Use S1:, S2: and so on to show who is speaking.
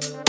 S1: Bye.